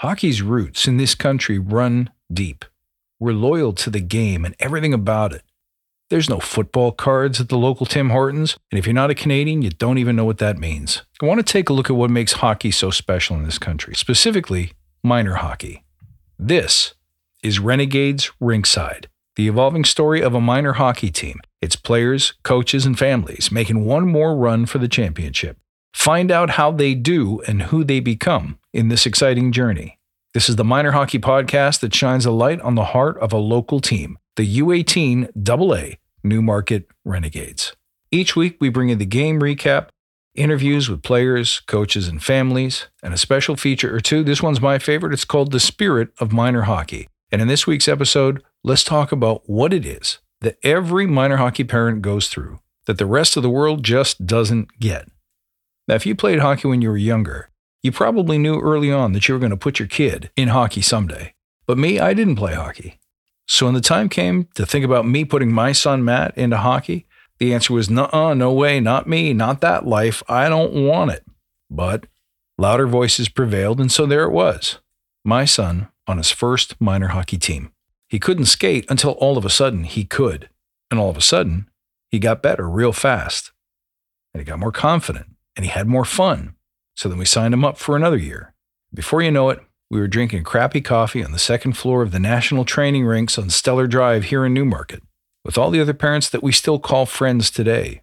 Hockey's roots in this country run deep. We're loyal to the game and everything about it. There's no football cards at the local Tim Hortons, and if you're not a Canadian, you don't even know what that means. I want to take a look at what makes hockey so special in this country, specifically minor hockey. This is Renegades Rinkside, the evolving story of a minor hockey team, its players, coaches, and families making one more run for the championship. Find out how they do and who they become in this exciting journey. This is the Minor Hockey Podcast that shines a light on the heart of a local team, the U18 AA Newmarket Renegades. Each week, we bring you the game recap, interviews with players, coaches, and families, and a special feature or two. This one's my favorite. It's called The Spirit of Minor Hockey. And in this week's episode, let's talk about what it is that every minor hockey parent goes through that the rest of the world just doesn't get. Now, if you played hockey when you were younger, you probably knew early on that you were going to put your kid in hockey someday. But me, I didn't play hockey. So when the time came to think about me putting my son Matt into hockey, the answer was no, no way, not me, not that life. I don't want it. But louder voices prevailed, and so there it was. My son on his first minor hockey team. He couldn't skate until all of a sudden he could. And all of a sudden, he got better real fast. And he got more confident and he had more fun. So then we signed him up for another year. Before you know it, we were drinking crappy coffee on the second floor of the National Training Rinks on Stellar Drive here in Newmarket with all the other parents that we still call friends today.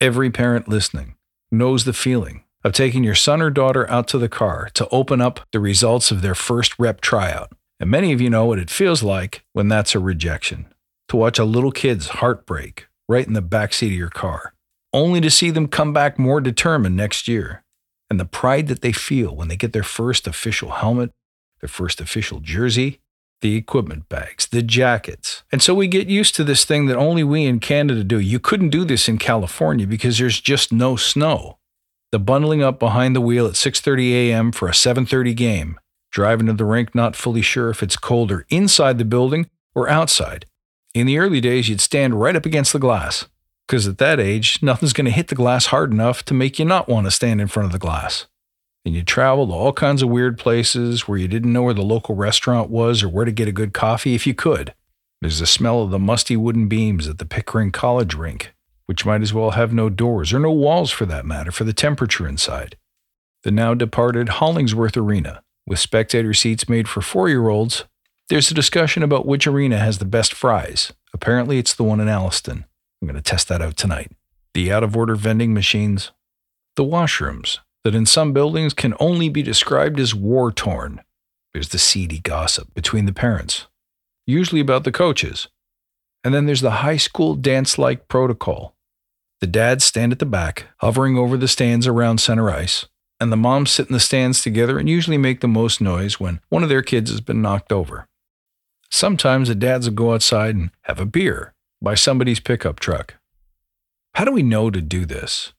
Every parent listening knows the feeling of taking your son or daughter out to the car to open up the results of their first rep tryout. And many of you know what it feels like when that's a rejection to watch a little kid's heart break right in the backseat of your car, only to see them come back more determined next year. And the pride that they feel when they get their first official helmet, their first official jersey, the equipment bags, the jackets. And so we get used to this thing that only we in Canada do. You couldn't do this in California because there's just no snow. The bundling up behind the wheel at 6:30 a.m. for a 7:30 game, driving to the rink not fully sure if it's colder inside the building or outside. In the early days, you'd stand right up against the glass because at that age, nothing's going to hit the glass hard enough to make you not want to stand in front of the glass. And you travel to all kinds of weird places where you didn't know where the local restaurant was or where to get a good coffee if you could. There's the smell of the musty wooden beams at the Pickering College rink which might as well have no doors or no walls for that matter for the temperature inside. The now departed Hollingsworth Arena, with spectator seats made for four year olds, there's a discussion about which arena has the best fries. Apparently, it's the one in Alliston. I'm going to test that out tonight. The out of order vending machines, the washrooms that in some buildings can only be described as war torn. There's the seedy gossip between the parents, usually about the coaches. And then there's the high school dance like protocol the dads stand at the back, hovering over the stands around center ice, and the moms sit in the stands together and usually make the most noise when one of their kids has been knocked over. Sometimes the dads will go outside and have a beer by somebody's pickup truck. How do we know to do this?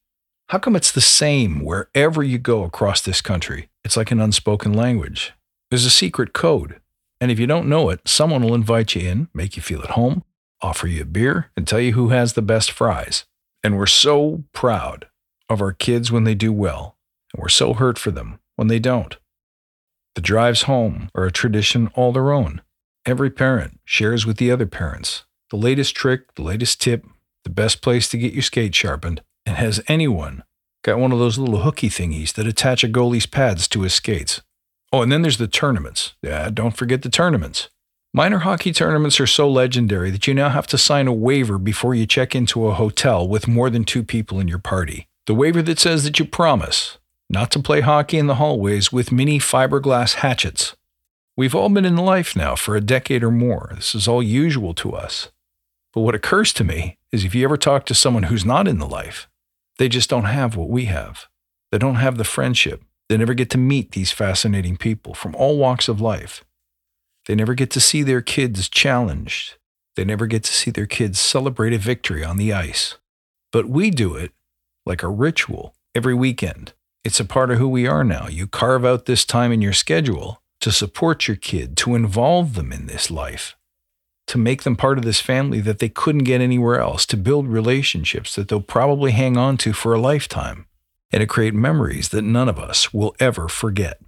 How come it's the same wherever you go across this country? It's like an unspoken language. There's a secret code. And if you don't know it, someone will invite you in, make you feel at home, offer you a beer, and tell you who has the best fries. And we're so proud of our kids when they do well, and we're so hurt for them when they don't. The drives home are a tradition all their own. Every parent shares with the other parents the latest trick, the latest tip, the best place to get your skate sharpened. And has anyone got one of those little hooky thingies that attach a goalie's pads to his skates? Oh, and then there's the tournaments. Yeah, don't forget the tournaments. Minor hockey tournaments are so legendary that you now have to sign a waiver before you check into a hotel with more than two people in your party. The waiver that says that you promise not to play hockey in the hallways with mini fiberglass hatchets. We've all been in life now for a decade or more. This is all usual to us. But what occurs to me is if you ever talk to someone who's not in the life, they just don't have what we have. They don't have the friendship. They never get to meet these fascinating people from all walks of life. They never get to see their kids challenged. They never get to see their kids celebrate a victory on the ice. But we do it like a ritual every weekend. It's a part of who we are now. You carve out this time in your schedule to support your kid, to involve them in this life, to make them part of this family that they couldn't get anywhere else, to build relationships that they'll probably hang on to for a lifetime, and to create memories that none of us will ever forget.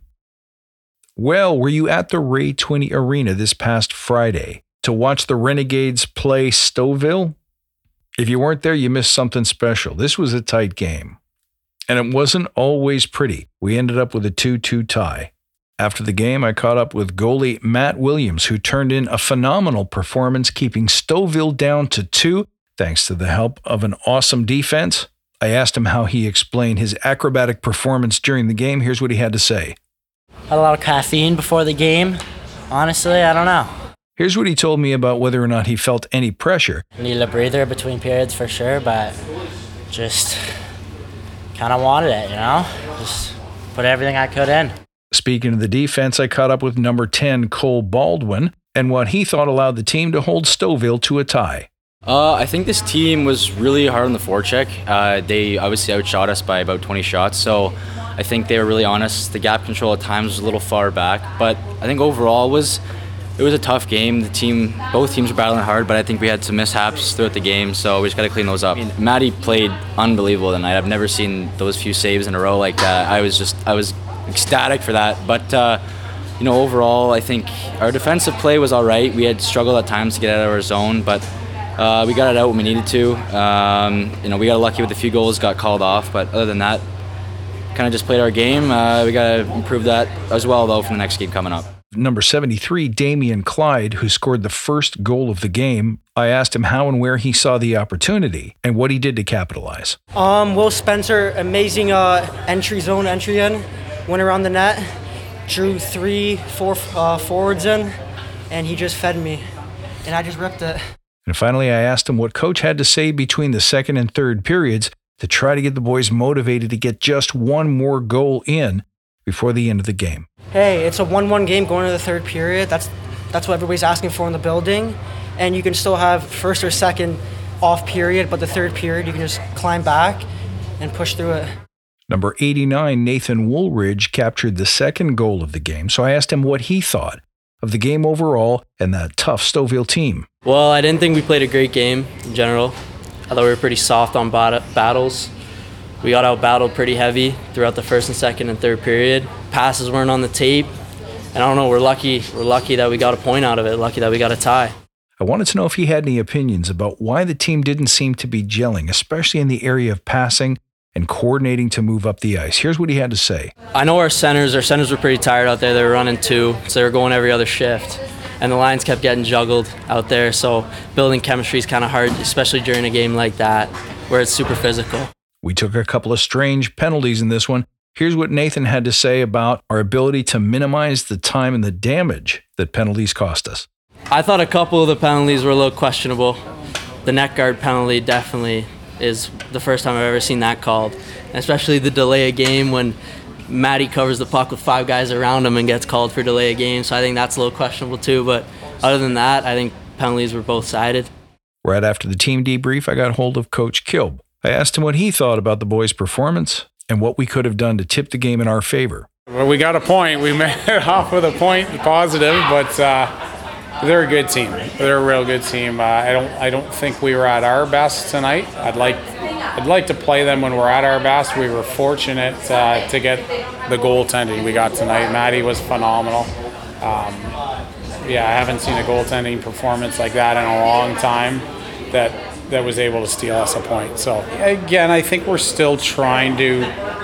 Well, were you at the Ray Twinney Arena this past Friday to watch the Renegades play Stouffville? If you weren't there, you missed something special. This was a tight game. And it wasn't always pretty. We ended up with a 2 2 tie. After the game, I caught up with goalie Matt Williams, who turned in a phenomenal performance, keeping Stouffville down to two, thanks to the help of an awesome defense. I asked him how he explained his acrobatic performance during the game. Here's what he had to say. Had a lot of caffeine before the game. Honestly, I don't know. Here's what he told me about whether or not he felt any pressure. Needed a breather between periods for sure, but just kind of wanted it, you know? Just put everything I could in. Speaking of the defense, I caught up with number 10, Cole Baldwin, and what he thought allowed the team to hold Stouffville to a tie. Uh, I think this team was really hard on the forecheck. Uh, they obviously outshot us by about 20 shots, so I think they were really honest. The gap control at times was a little far back, but I think overall it was it was a tough game. The team, both teams were battling hard, but I think we had some mishaps throughout the game, so we just got to clean those up. I mean, Maddie played unbelievable tonight. I've never seen those few saves in a row like that. I was just I was ecstatic for that. But uh, you know, overall, I think our defensive play was all right. We had struggled at times to get out of our zone, but uh, we got it out when we needed to. Um, you know, we got lucky with a few goals, got called off, but other than that, kind of just played our game. Uh, we got to improve that as well, though, for the next game coming up. Number 73, Damian Clyde, who scored the first goal of the game. I asked him how and where he saw the opportunity and what he did to capitalize. Um, Will Spencer, amazing uh, entry zone entry in, went around the net, drew three, four uh, forwards in, and he just fed me, and I just ripped it. And finally, I asked him what coach had to say between the second and third periods to try to get the boys motivated to get just one more goal in before the end of the game. Hey, it's a 1-1 game going to the third period. That's that's what everybody's asking for in the building, and you can still have first or second off period, but the third period you can just climb back and push through it. Number 89, Nathan Woolridge, captured the second goal of the game, so I asked him what he thought of the game overall and that tough Stouffville team. Well, I didn't think we played a great game in general. I thought we were pretty soft on bat- battles. We got out battled pretty heavy throughout the first and second and third period. Passes weren't on the tape. And I don't know, we're lucky. We're lucky that we got a point out of it, lucky that we got a tie. I wanted to know if he had any opinions about why the team didn't seem to be gelling, especially in the area of passing and coordinating to move up the ice. Here's what he had to say. I know our centers, our centers were pretty tired out there. They were running two, so they were going every other shift. And the lines kept getting juggled out there, so building chemistry is kind of hard, especially during a game like that where it's super physical. We took a couple of strange penalties in this one. Here's what Nathan had to say about our ability to minimize the time and the damage that penalties cost us. I thought a couple of the penalties were a little questionable. The neck guard penalty definitely is the first time I've ever seen that called, especially the delay of game when Matty covers the puck with five guys around him and gets called for delay of game. So I think that's a little questionable too. But other than that, I think penalties were both sided. Right after the team debrief, I got hold of Coach Kilb. I asked him what he thought about the boys' performance and what we could have done to tip the game in our favor. Well, we got a point. We made it off with a point, positive, but uh, they're a good team. They're a real good team. Uh, I don't. I don't think we were at our best tonight. I'd like. I'd like to play them when we're at our best. We were fortunate uh, to get the goaltending we got tonight. Maddie was phenomenal. Um, yeah, I haven't seen a goaltending performance like that in a long time. That that was able to steal us a point. So again, I think we're still trying to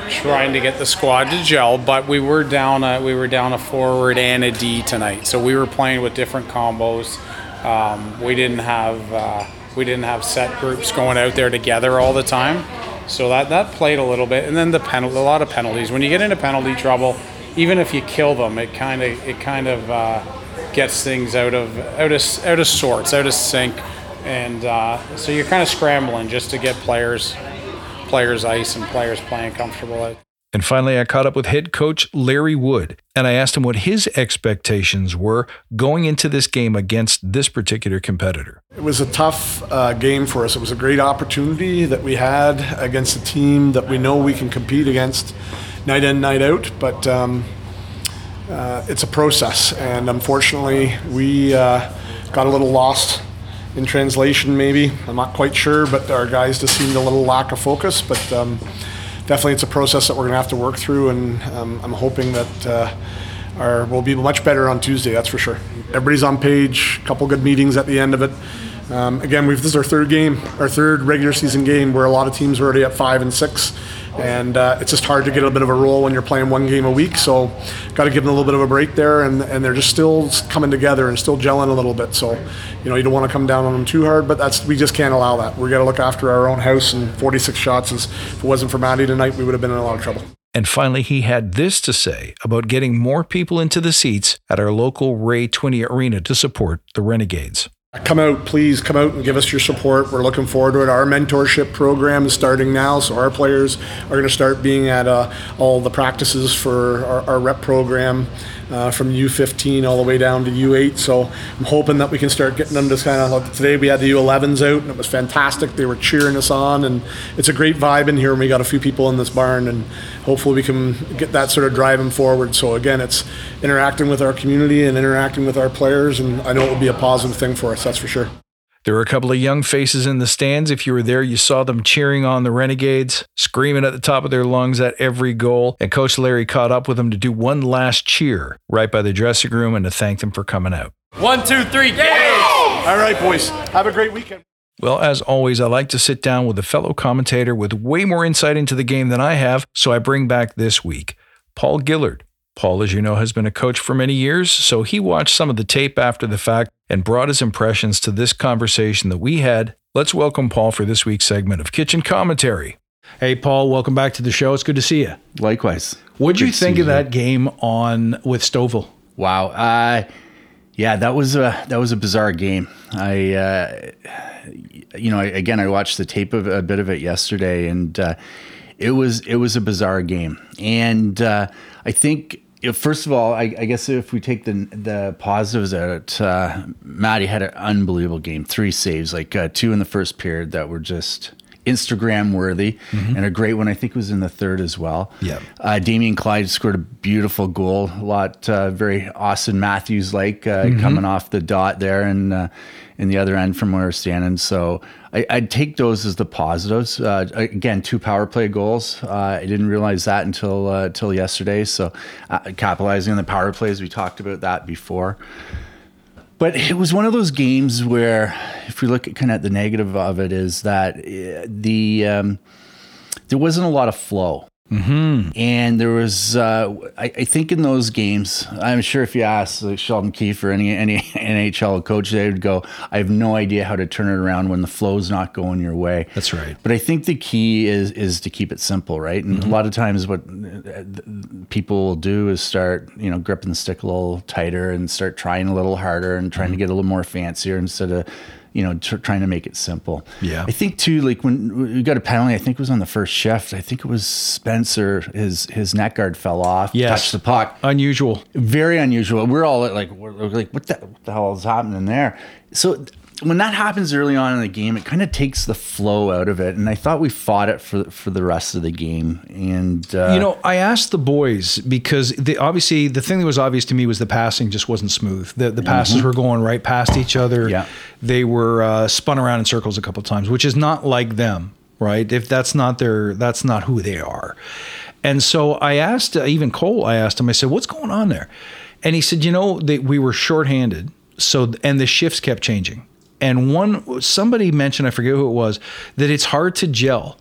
trying to get the squad to gel, but we were down a we were down a forward and a D tonight, so we were playing with different combos. Um, we didn't have uh, we didn't have set groups going out there together all the time, so that that played a little bit. And then the penalty, a lot of penalties. When you get into penalty trouble, even if you kill them, it kind of it kind of uh, gets things out of out of out of sorts, out of sync and uh, so you're kind of scrambling just to get players players ice and players playing comfortable And finally, I caught up with head coach Larry Wood and I asked him what his expectations were going into this game against this particular competitor. It was a tough uh, game for us. It was a great opportunity that we had against a team that we know we can compete against night in, night out, but um, uh, it's a process. And unfortunately, we uh, got a little lost in translation, maybe. I'm not quite sure, but our guys just seemed a little lack of focus. But um, definitely, it's a process that we're going to have to work through, and um, I'm hoping that uh, are will be much better on Tuesday. That's for sure. Everybody's on page. A couple good meetings at the end of it. Um, again, we've, this is our third game, our third regular season game, where a lot of teams are already at five and six, and uh, it's just hard to get a bit of a roll when you're playing one game a week. So, got to give them a little bit of a break there, and, and they're just still coming together and still gelling a little bit. So, you know, you don't want to come down on them too hard, but that's we just can't allow that. We got to look after our own house, and 46 shots is if it wasn't for Maddie tonight, we would have been in a lot of trouble. And finally, he had this to say about getting more people into the seats at our local Ray Twinney Arena to support the Renegades. Come out, please come out and give us your support. We're looking forward to it. Our mentorship program is starting now, so our players are going to start being at uh, all the practices for our, our rep program uh, from U15 all the way down to U8. So I'm hoping that we can start getting them to kind of like today we had the U11s out and it was fantastic. They were cheering us on, and it's a great vibe in here. And we got a few people in this barn, and hopefully we can get that sort of driving forward. So again, it's interacting with our community and interacting with our players, and I know it will be a positive thing for us. That's for sure. There were a couple of young faces in the stands. If you were there, you saw them cheering on the Renegades, screaming at the top of their lungs at every goal. And Coach Larry caught up with them to do one last cheer right by the dressing room and to thank them for coming out. One, two, three, game! All right, boys. Have a great weekend. Well, as always, I like to sit down with a fellow commentator with way more insight into the game than I have, so I bring back this week Paul Gillard. Paul, as you know, has been a coach for many years, so he watched some of the tape after the fact and brought his impressions to this conversation that we had. Let's welcome Paul for this week's segment of Kitchen Commentary. Hey, Paul, welcome back to the show. It's good to see you. Likewise. What'd you Good think of that game on with Stouffville? Wow. Uh, yeah, that was a that was a bizarre game. I, uh, you know, I, again, I watched the tape of a bit of it yesterday, and uh, it was it was a bizarre game. And uh, I think, first of all, I, I guess if we take the the positives out, uh, Maddie had an unbelievable game. Three saves, like uh, two in the first period that were just Instagram worthy, and a great one. I think was in the third as well. Yeah. Uh, Damian Clyde scored a beautiful goal, a lot uh, very Austin Matthews like uh, coming off the dot there and uh, in the other end from where we're standing. So I, I'd take those as the positives. Uh, again, two power play goals. Uh, I didn't realize that until uh, until yesterday. So uh, capitalizing on the power plays, we talked about that before. But it was one of those games where, if we look at kind of the negative of it, is that uh, the um, there wasn't a lot of flow. Mm-hmm. And there was, uh, I, I think, in those games, I'm sure if you ask like Sheldon Keefe or any any NHL coach, they would go, "I have no idea how to turn it around when the flow's not going your way." That's right. But I think the key is is to keep it simple, right? And a lot of times, what people will do is start, you know, gripping the stick a little tighter and start trying a little harder and trying to mm-hmm. get a little more fancier instead of, you know, tr- trying to make it simple. Yeah. I think too, like when we got a penalty, I think it was on the first shift. I think it was Spencer. His his neck guard fell off, Yes. touched the puck Unusual. very unusual. We're all like, we're, we're like, what the, what the hell is happening there? So when that happens early on in the game, it kind of takes the flow out of it. And I thought we fought it for for the rest of the game. And uh, You know, I asked the boys because the, obviously the thing that was obvious to me was the passing just wasn't smooth. The the passes were going right past each other. Yeah. They were uh, spun around in circles a couple of times, which is not like them, right? If that's not their, that's not who they are. And so I asked uh, even Cole. I asked him. I said, "What's going on there?" And he said, "You know, they, we were shorthanded, so and the shifts kept changing." And one somebody mentioned, I forget who it was, that it's hard to gel.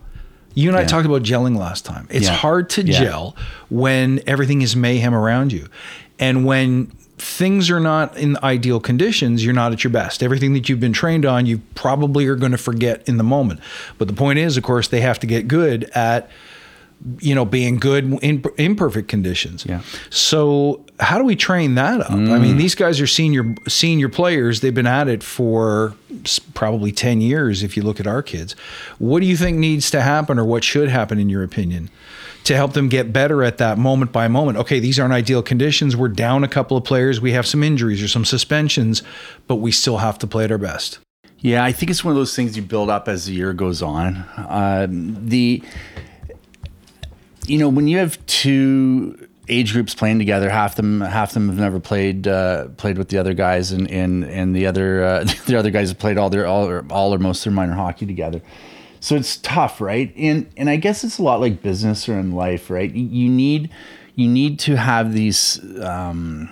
You and I talked about gelling last time. It's Yeah. hard to Yeah. gel when everything is mayhem around you. And when things are not in ideal conditions, you're not at your best. Everything that you've been trained on, you probably are going to forget in the moment. But the point is, of course, they have to get good at you know being good in imperfect conditions. Yeah. So how do we train that up? I Mm. mean, these guys are senior senior players. They've been at it for probably 10 years if you look at our kids. What do you think needs to happen or what should happen in your opinion to help them get better at that moment by moment? Okay, these aren't ideal conditions. We're down a couple of players. We have some injuries or some suspensions, but we still have to play at our best. Yeah, I think it's one of those things you build up as the year goes on. Um, the, you know, when you have two age groups playing together, half them half them have never played uh, played with the other guys, and and and the other uh, the other guys have played all their all or all or most of their minor hockey together. So it's tough, right? And and I guess it's a lot like business or in life, right? You need you need to have these um,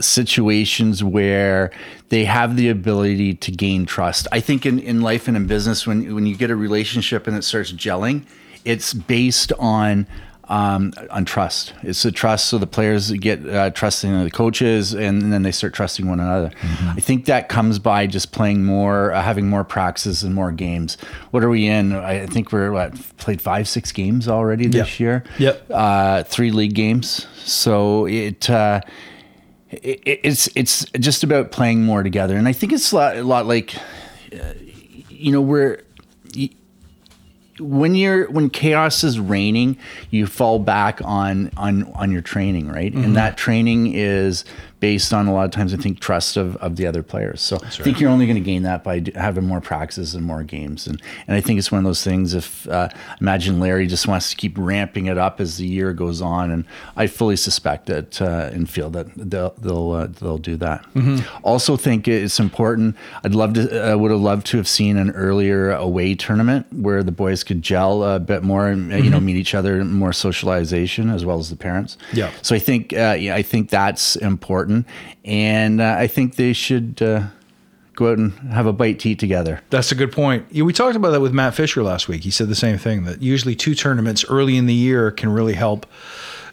situations where they have the ability to gain trust. I think in, in life and in business, when when you get a relationship and it starts gelling, it's based on um, on trust. It's the trust, so the players get uh, trusting the coaches, and then they start trusting one another. I think that comes by just playing more, uh, having more practices and more games. What are we in? I think we're what played five, six games already this Yeah. year. Yep. Uh, three league games. So it. Uh, it, it's it's just about playing more together, and I think it's a lot, a lot like, uh, you know, we're when you're when chaos is reigning, you fall back on on on your training, right? And mm-hmm. that training is based on a lot of times I think trust of, of the other players. So I think you're only going to gain that by having more practices and more games. And and I think it's one of those things. If uh, imagine Larry just wants to keep ramping it up as the year goes on, and I fully suspect that uh, and feel that they'll they'll uh, they'll do that. Also think it's important. I'd love to uh, would have loved to have seen an earlier away tournament where the boys could gel a bit more and uh, you know meet each other, more socialization as well as the parents. Yeah. So I think uh, yeah, I think that's important, and uh, I think they should uh, go out and have a bite to eat together. That's a good point. Yeah, we talked about that with Matt Fisher last week. He said the same thing that usually two tournaments early in the year can really help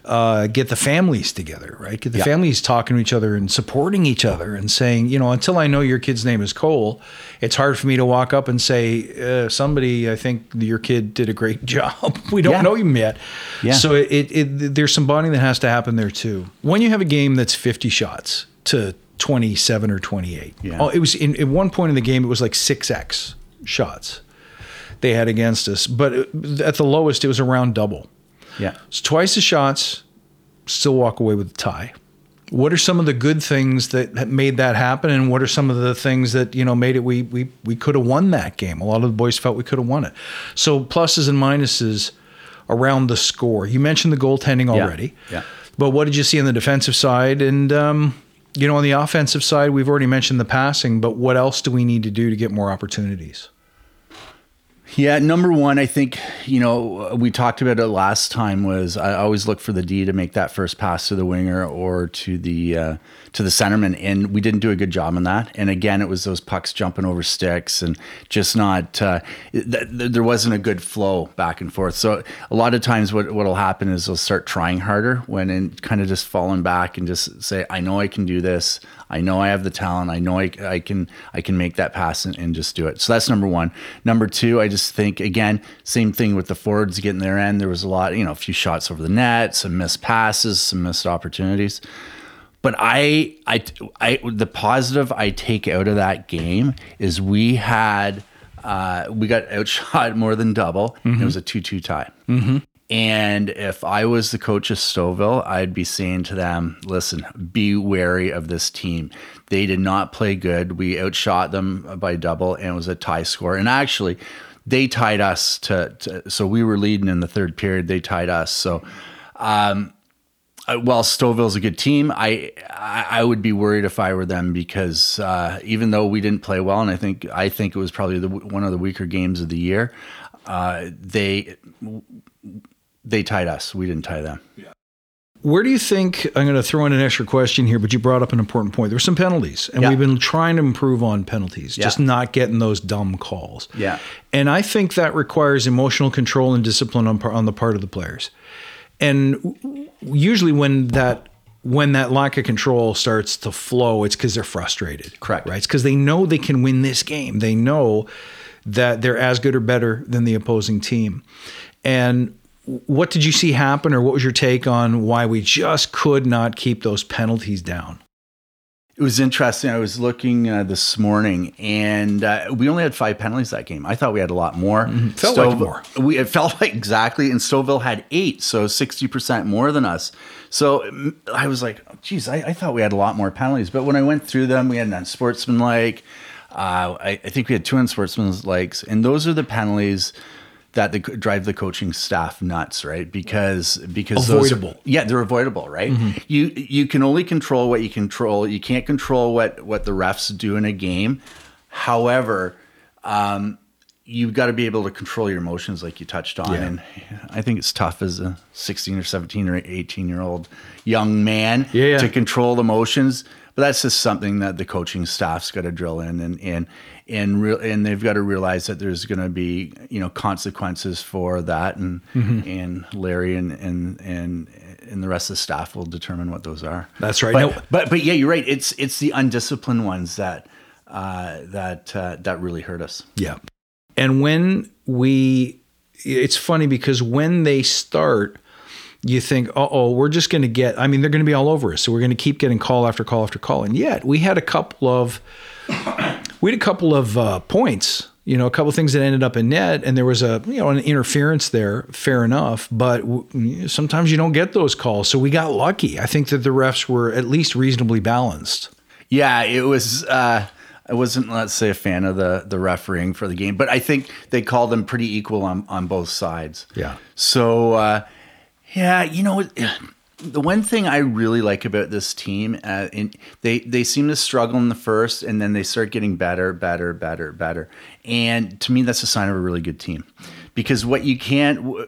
uh, get the families together, right? Get the Yeah. families talking to each other and supporting each other and saying, you know, until I know your kid's name is Cole, it's hard for me to walk up and say, uh, somebody, I think your kid did a great job. we don't Yeah. know him yet. Yeah. So it, it, it, there's some bonding that has to happen there too. When you have a game that's 50 shots to 27 or 28, Yeah. oh, it was in, at one point in the game, it was like 6x shots they had against us. But at the lowest, it was around double. Yeah. It's twice the shots, still walk away with a tie. What are some of the good things that that made that happen, and what are some of the things that you know made it we we we could have won that game? A lot of the boys felt we could have won it. So pluses and minuses around the score. You mentioned the goaltending already, yeah. But what did you see on the defensive side? And um, you know, on the offensive side, we've already mentioned the passing, but what else do we need to do to get more opportunities? Yeah, number one, I think you know we talked about it last time. Was I always look for the D to make that first pass to the winger or to the uh, to the centerman, and we didn't do a good job on that. And again, it was those pucks jumping over sticks and just not. Uh, th- th- there wasn't a good flow back and forth. So a lot of times, what what'll happen is they'll start trying harder when and kind of just falling back and just say, "I know I can do this. I know I have the talent. I know I, I can I can make that pass and, and just do it. So that's number one. Number two, I just think again, same thing with the forwards getting their end. There was a lot, you know, a few shots over the net, some missed passes, some missed opportunities. But I I I the positive I take out of that game is we had uh, we got outshot more than double. It was a two-two tie. And if I was the coach of Stouffville, I'd be saying to them, listen, be wary of this team. They did not play good. We outshot them by double and it was a tie score. And actually, they tied us to, to so we were leading in the third period. They tied us. So, um, while Stouffville's a good team, I, I I would be worried if I were them because uh, even though we didn't play well, and I think I think it was probably the, one of the weaker games of the year, uh, they they tied us. We didn't tie them. Yeah. Where do you think I'm going to throw in an extra question here? But you brought up an important point. There's some penalties, and Yeah. we've been trying to improve on penalties, just not getting those dumb calls. Yeah. and I think that requires emotional control and discipline on par, on the part of the players. And usually, when that when that lack of control starts to flow, it's because they're frustrated. Correct. Right? It's because they know they can win this game. They know that they're as good or better than the opposing team. And what did you see happen, or what was your take on why we just could not keep those penalties down? It was interesting. I was looking uh, this morning, and uh, we only had five penalties that game. I thought we had a lot more. Mm-hmm. Felt like more. We it felt like exactly, and Stouffville had eight, so sixty percent more than us. So I was like, "Geez, I, I thought we had a lot more penalties." But when I went through them, we had an unsportsmanlike. Uh, I, I think we had two unsportsmanlikes, and those are the penalties that the, drive the coaching staff nuts, right? Because because those- Avoidable. yeah, they're avoidable, right? You you can only control what you control. You can't control what what the refs do in a game. However, um, you've got to be able to control your emotions like you touched on Yeah. and i think it's tough as a 16 or 17 or 18 year old young man Yeah, yeah. to control emotions but that's just something that the coaching staff's got to drill in and and and real and they've got to realize that there's going to be you know consequences for that and Mm-hmm. and larry and and and and the rest of the staff will determine what those are That's right. but, No- but but yeah you're right it's it's the undisciplined ones that uh that uh, that really hurt us Yeah. And when we, it's funny because when they start, you think, uh oh, we're just going to get, I mean, they're going to be all over us. So we're going to keep getting call after call after call. And yet we had a couple of, we had a couple of uh, points, you know, a couple of things that ended up in net. And there was a, you know, an interference there, fair enough. But w- sometimes you don't get those calls. So we got lucky. I think that the refs were at least reasonably balanced. Yeah, it was. Uh, I wasn't, let's say, a fan of the the refereeing for the game, but I think they called them pretty equal on on both sides. Yeah. So, uh, yeah, you know, the one thing I really like about this team, uh, in, they they seem to struggle in the first, and then they start getting better, better, better, better. And to me, that's a sign of a really good team, because what you can't,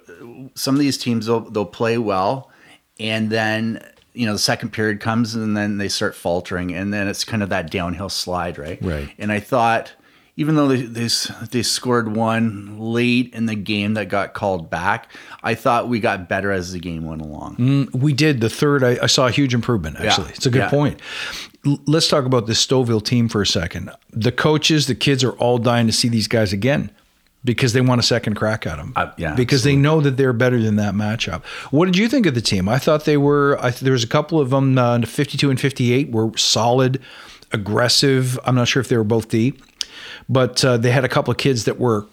some of these teams they'll they'll play well, and then you know the second period comes and then they start faltering and then it's kind of that downhill slide right Right. and i thought even though they, they they scored one late in the game that got called back i thought we got better as the game went along We did the third. I, I saw a huge improvement. Actually, it's a good Yeah. point. L- let's talk about this Stouffville team for a second. The coaches, the kids are all dying to see these guys again because they want a second crack at them. Uh, yeah, because they know that they're better than that matchup. What did you think of the team? I thought they were. I, there was a couple of them. Uh, 52 and 58 were solid, aggressive. I'm not sure if they were both D, but uh, they had a couple of kids that were.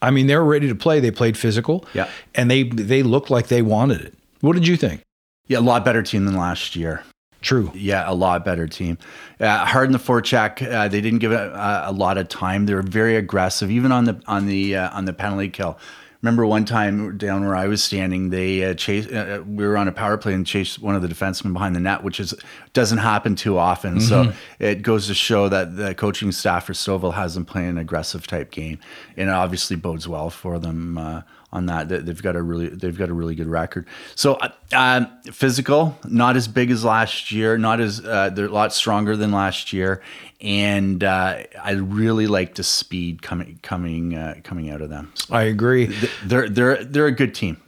I mean, they were ready to play. They played physical. Yeah. and they they looked like they wanted it. What did you think? yeah a lot better team than last year True. Yeah, a lot better team. Uh, hard in the forecheck. Uh, they didn't give it a, a lot of time. They were very aggressive, even on the on the uh, on the penalty kill. Remember one time down where I was standing, they uh, chased. Uh, we were on a power play and chased one of the defensemen behind the net, which is doesn't happen too often. So it goes to show that the coaching staff for Stouffville has them playing an aggressive type game, and it obviously bodes well for them. Uh, on that. They- They've got a really they've got a really good record. So uh, um, physical, not as big as last year, not as uh, they're a lot stronger than last year, and uh, I really like the speed coming coming uh, coming out of them. I agree. They're they're they're a good team.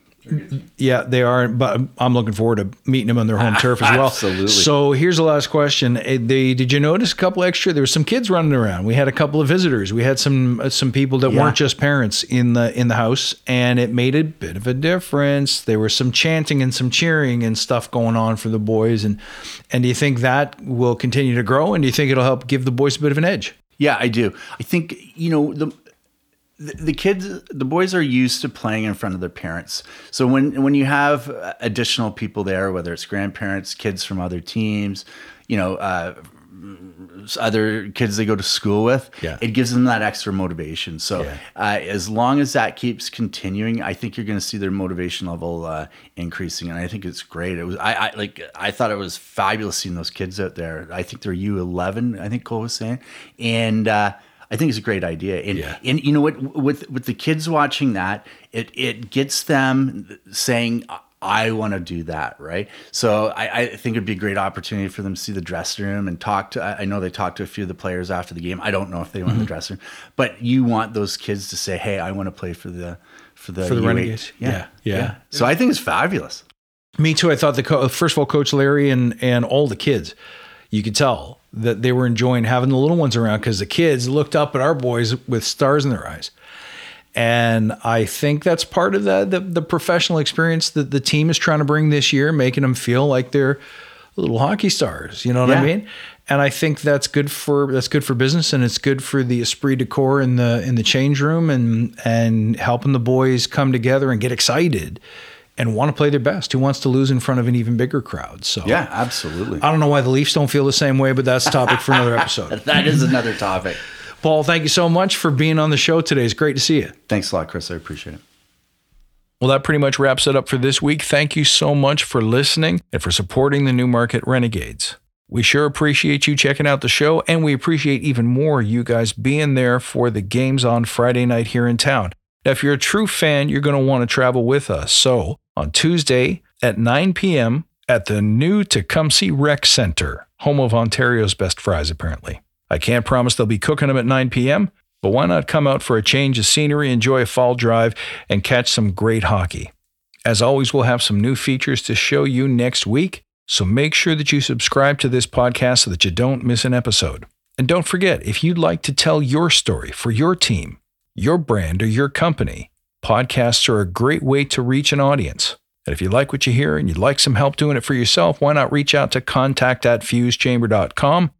Yeah, they are. But I'm looking forward to meeting them on their home turf as well. Absolutely. So here's the last question: Eh, they, Did you notice a couple extra? There were some kids running around. We had a couple of visitors. We had some uh, some people that Yeah. weren't just parents in the in the house, and it made a bit of a difference. There was some chanting and some cheering and stuff going on for the boys. And and do you think that will continue to grow? And do you think it'll help give the boys a bit of an edge? Yeah, I do. I think you know the the kids, the boys are used to playing in front of their parents. So when when you have additional people there, whether it's grandparents, kids from other teams, you know, uh, other kids they go to school with, Yeah. it gives them that extra motivation. So Yeah. uh, as long as that keeps continuing, I think you're going to see their motivation level uh, increasing, and I think it's great. It was I, I like I thought it was fabulous seeing those kids out there. I think they're U11. I think Cole was saying, and. I think it's a great idea, and Yeah. and you know what? With with the kids watching that, it it gets them saying, "I want to do that." Right. So I, I think it'd be a great opportunity for them to see the dressing room and talk to. I know they talked to a few of the players after the game. I don't know if they went in the mm-hmm. dressing room, but you want those kids to say, "Hey, I want to play for the for the For the U8." Renegades. Yeah. Yeah. So I think it's fabulous. Me too. I thought the co- first of all, Coach Larry and and all the kids, you could tell that they were enjoying having the little ones around because the kids looked up at our boys with stars in their eyes, and I think that's part of the the, the professional experience that the team is trying to bring this year, making them feel like they're little hockey stars. You know what I mean? And I think that's good for that's good for business, and it's good for the esprit de corps in the in the change room, and and helping the boys come together and get excited and want to play their best. Who wants to lose in front of an even bigger crowd? So Yeah, absolutely. I don't know why the Leafs don't feel the same way, but that's a topic for another episode. That is another topic. Paul, thank you so much for being on the show today. It's great to see you. Thanks a lot, Chris. I appreciate it. Well, that pretty much wraps it up for this week. Thank you so much for listening and for supporting the Newmarket Renegades. We sure appreciate you checking out the show, and we appreciate even more you guys being there for the games on Friday night here in town. Now, if you're a true fan, you're going to want to travel with us. So, on Tuesday at 9 p.m. at the New Tecumseth Rec Center, home of Ontario's best fries, apparently. I can't promise they'll be cooking them at 9 p.m., but why not come out for a change of scenery, enjoy a fall drive, and catch some great hockey? As always, we'll have some new features to show you next week. So make sure that you subscribe to this podcast so that you don't miss an episode. And don't forget, if you'd like to tell your story for your team, your brand, or your company, podcasts are a great way to reach an audience. And if you like what you hear and you'd like some help doing it for yourself, why not reach out to contact at fusechamber.com?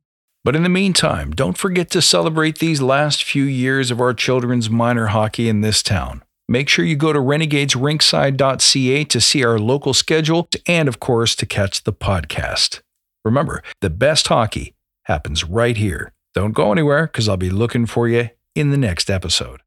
But in the meantime, don't forget to celebrate these last few years of our children's minor hockey in this town. Make sure you go to renegadesrinkside.ca to see our local schedule and, of course, to catch the podcast. Remember, the best hockey happens right here. Don't go anywhere because I'll be looking for you in the next episode.